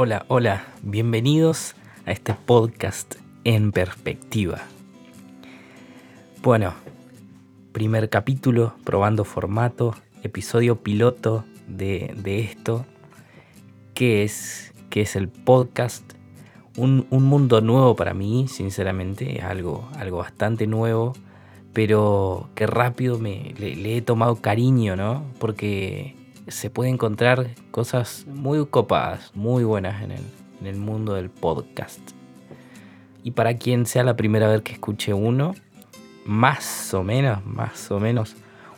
Hola, hola, bienvenidos a este podcast en perspectiva. Bueno, primer capítulo, probando formato, episodio piloto de, esto, ¿qué es, qué es el podcast? Un, mundo nuevo para mí, sinceramente, algo, algo bastante nuevo, pero que rápido me, le, he tomado cariño, ¿no? Porque se puede encontrar cosas muy copadas, muy buenas en el, mundo del podcast. Y para quien sea la primera vez que escuche uno, más o menos, más o menos,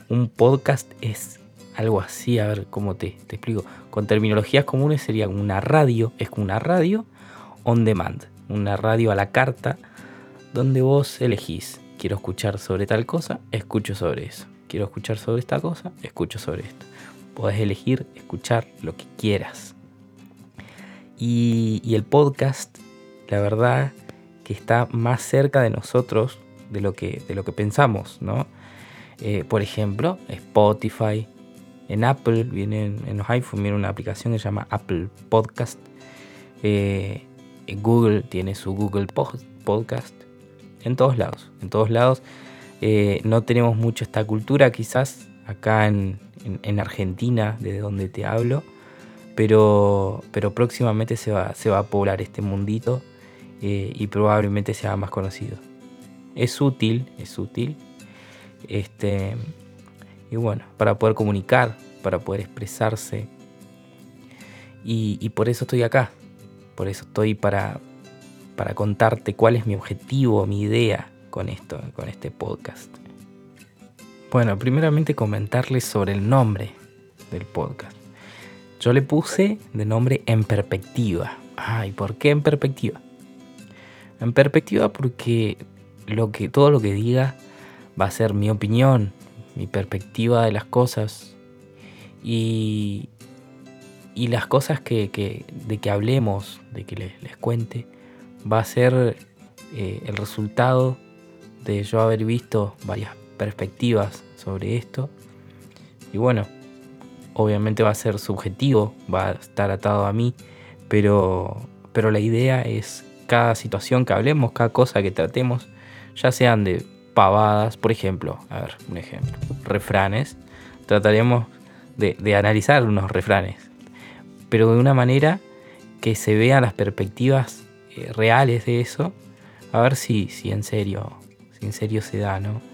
un podcast es algo así, a ver cómo te, te explico. Con terminologías comunes sería una radio, es una radio on demand, una radio a la carta, donde vos elegís, quiero escuchar sobre tal cosa, escucho sobre eso. Quiero escuchar sobre esta cosa, escucho sobre esto. Podés elegir escuchar lo que quieras. Y, el podcast, la verdad, que está más cerca de nosotros de lo que, de lo que pensamos, ¿no? Eh, por ejemplo, Spotify, en Apple, viene en, los iPhone, viene una aplicación que se llama Apple Podcast. Eh, Google tiene su Google Podcast. En todos lados, en todos lados. Eh, no tenemos mucho esta cultura, quizás acá en, Argentina, desde donde te hablo, pero, pero próximamente se va, se va a poblar este mundito eh, y probablemente sea más conocido. Es útil, es útil. Este, y bueno, para poder comunicar, para poder expresarse. Y, por eso estoy acá. Por eso estoy para, para contarte cuál es mi objetivo, mi idea con esto, con este podcast. Bueno, primeramente comentarles sobre el nombre del podcast. Yo le puse de nombre En Perspectiva. Ay, ¿por qué en perspectiva? En perspectiva porque lo que, todo lo que diga va a ser mi opinión, mi perspectiva de las cosas y, y las cosas que, de que hablemos, de que les, cuente, va a ser eh, el resultado de yo haber visto varias perspectivas sobre esto. Y bueno, obviamente va a ser subjetivo, va a estar atado a mí, pero, pero la idea es cada situación que hablemos, cada cosa que tratemos, ya sean de pavadas, por ejemplo, a ver, un ejemplo, refranes, trataremos de, analizar unos refranes, pero de una manera que se vean las perspectivas eh, reales de eso, a ver si, si en serio, si en serio se da, ¿no?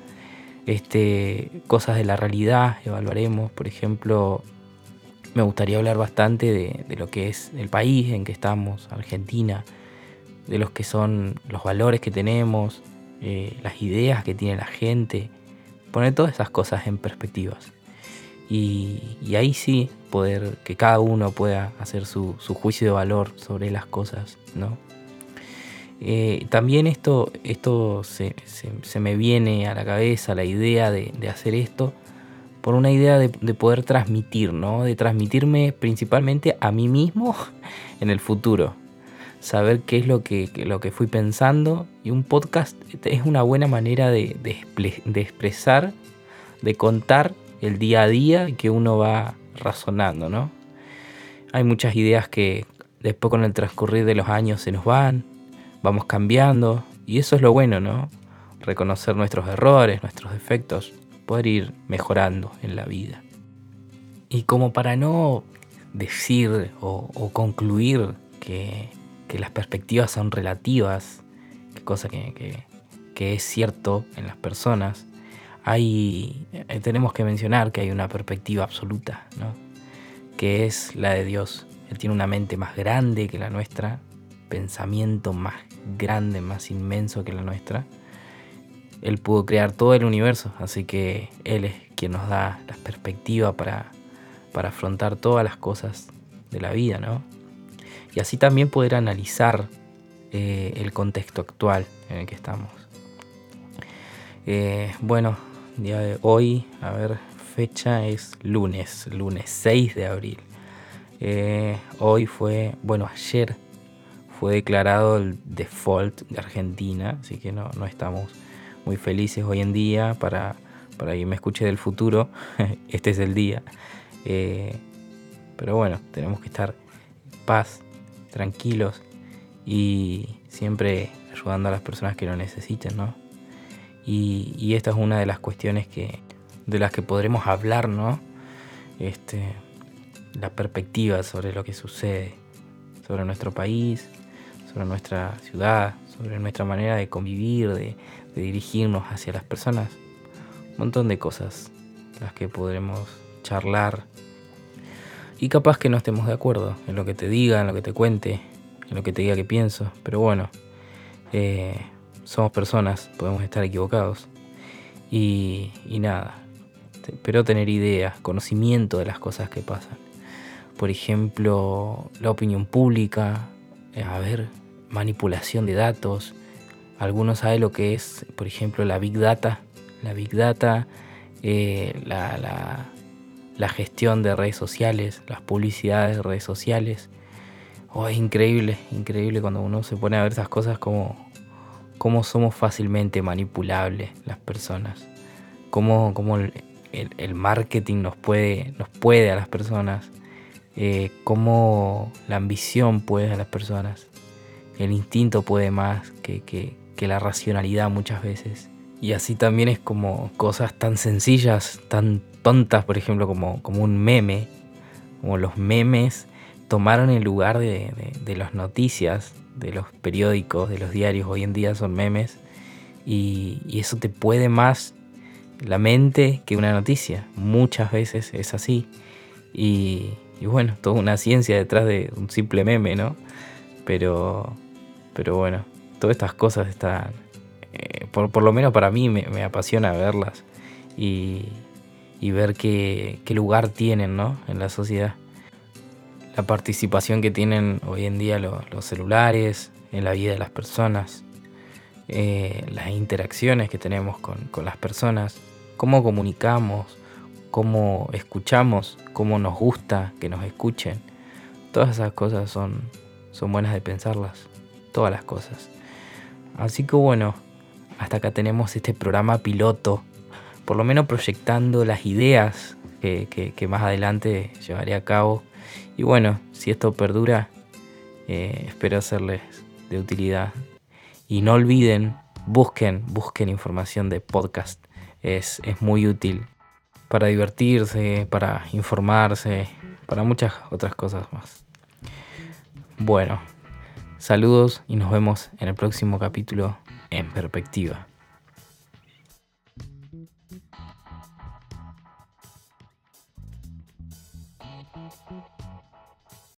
Este, cosas de la realidad evaluaremos, por ejemplo, me gustaría hablar bastante de, lo que es el país en que estamos, Argentina, de los que son los valores que tenemos, eh, las ideas que tiene la gente, poner todas esas cosas en perspectivas. Y, ahí sí poder que cada uno pueda hacer su, juicio de valor sobre las cosas, ¿no? Eh, también esto, esto se, me viene a la cabeza, la idea de, hacer esto, por una idea de, de, poder transmitir, ¿no? De transmitirme principalmente a mí mismo en el futuro saber qué es lo que, lo que fui pensando. Y un podcast es una buena manera de, de, expresar, de contar el día a día que uno va razonando, ¿no? Hay muchas ideas que después con el transcurrir de los años se nos van, vamos cambiando, y eso es lo bueno, ¿no? Reconocer nuestros errores, nuestros defectos, poder ir mejorando en la vida. Y como para no decir o concluir que que las perspectivas son relativas, cosa que, es cierto en las personas, hay, eh, tenemos que mencionar que hay una perspectiva absoluta, ¿no? que es la de Dios. Él tiene una mente más grande que la nuestra, pensamiento más grande, más inmenso que la nuestra. Él pudo crear todo el universo, así que Él es quien nos da la perspectiva para, para afrontar todas las cosas de la vida, ¿no? y así también poder analizar eh, el contexto actual en el que estamos. Eh, bueno, día de hoy, a ver, fecha es lunes, lunes 6 de abril. Eh, hoy fue, bueno, ayer fue declarado el default de Argentina, así que no, estamos muy felices hoy en día. Para, para quien me escuche del futuro, este es el día. pero bueno, tenemos que estar en paz, tranquilos y siempre ayudando a las personas que lo necesiten, ¿no? Y, esta es una de las cuestiones que, de las que podremos hablar, ¿no? Este, la perspectiva sobre lo que sucede, sobre nuestro país, sobre nuestra ciudad, sobre nuestra manera de convivir, de, dirigirnos hacia las personas. Un montón de cosas las que podremos charlar. Y capaz que no estemos de acuerdo en lo que te diga, en lo que te cuente, en lo que te diga que pienso. Pero bueno, eh, somos personas, podemos estar equivocados. Y, y nada, pero tener ideas, conocimiento de las cosas que pasan. Por ejemplo, la opinión pública, eh, a ver, manipulación de datos. Algunos saben lo que es, por ejemplo, la Big Data. La Big Data, eh, la, la, gestión de redes sociales, las publicidades de redes sociales. Oh, es increíble, increíble cuando uno se pone a ver esas cosas como, cómo somos fácilmente manipulables las personas. Cómo, cómo el, el, marketing nos puede, nos puede a las personas. Eh, cómo la ambición puede a las personas el instinto puede más que, la racionalidad muchas veces. Y así también es como cosas tan sencillas, tan tontas, por ejemplo, como, como un meme, como los memes tomaron el lugar de, las noticias, de los periódicos, de los diarios, hoy en día son memes, y, eso te puede más la mente que una noticia, muchas veces es así, y, y bueno, toda una ciencia detrás de un simple meme, ¿no? Pero, pero bueno, todas estas cosas están, eh, por, lo menos para mí me, apasiona verlas y, ver qué, lugar tienen en la sociedad. La participación que tienen hoy en día los, celulares en la vida de las personas, eh, las interacciones que tenemos con, las personas, cómo comunicamos, cómo escuchamos, cómo nos gusta que nos escuchen. Todas esas cosas son, son buenas de pensarlas todas las cosas. Así que bueno, hasta acá tenemos este programa piloto, por lo menos proyectando las ideas que, más adelante llevaré a cabo. Y bueno, si esto perdura, eh, espero serles de utilidad. Y no olviden, busquen, busquen información de podcast. Es, es muy útil para divertirse, para informarse, para muchas otras cosas más. Bueno, Saludos y nos vemos en el próximo capítulo en perspectiva.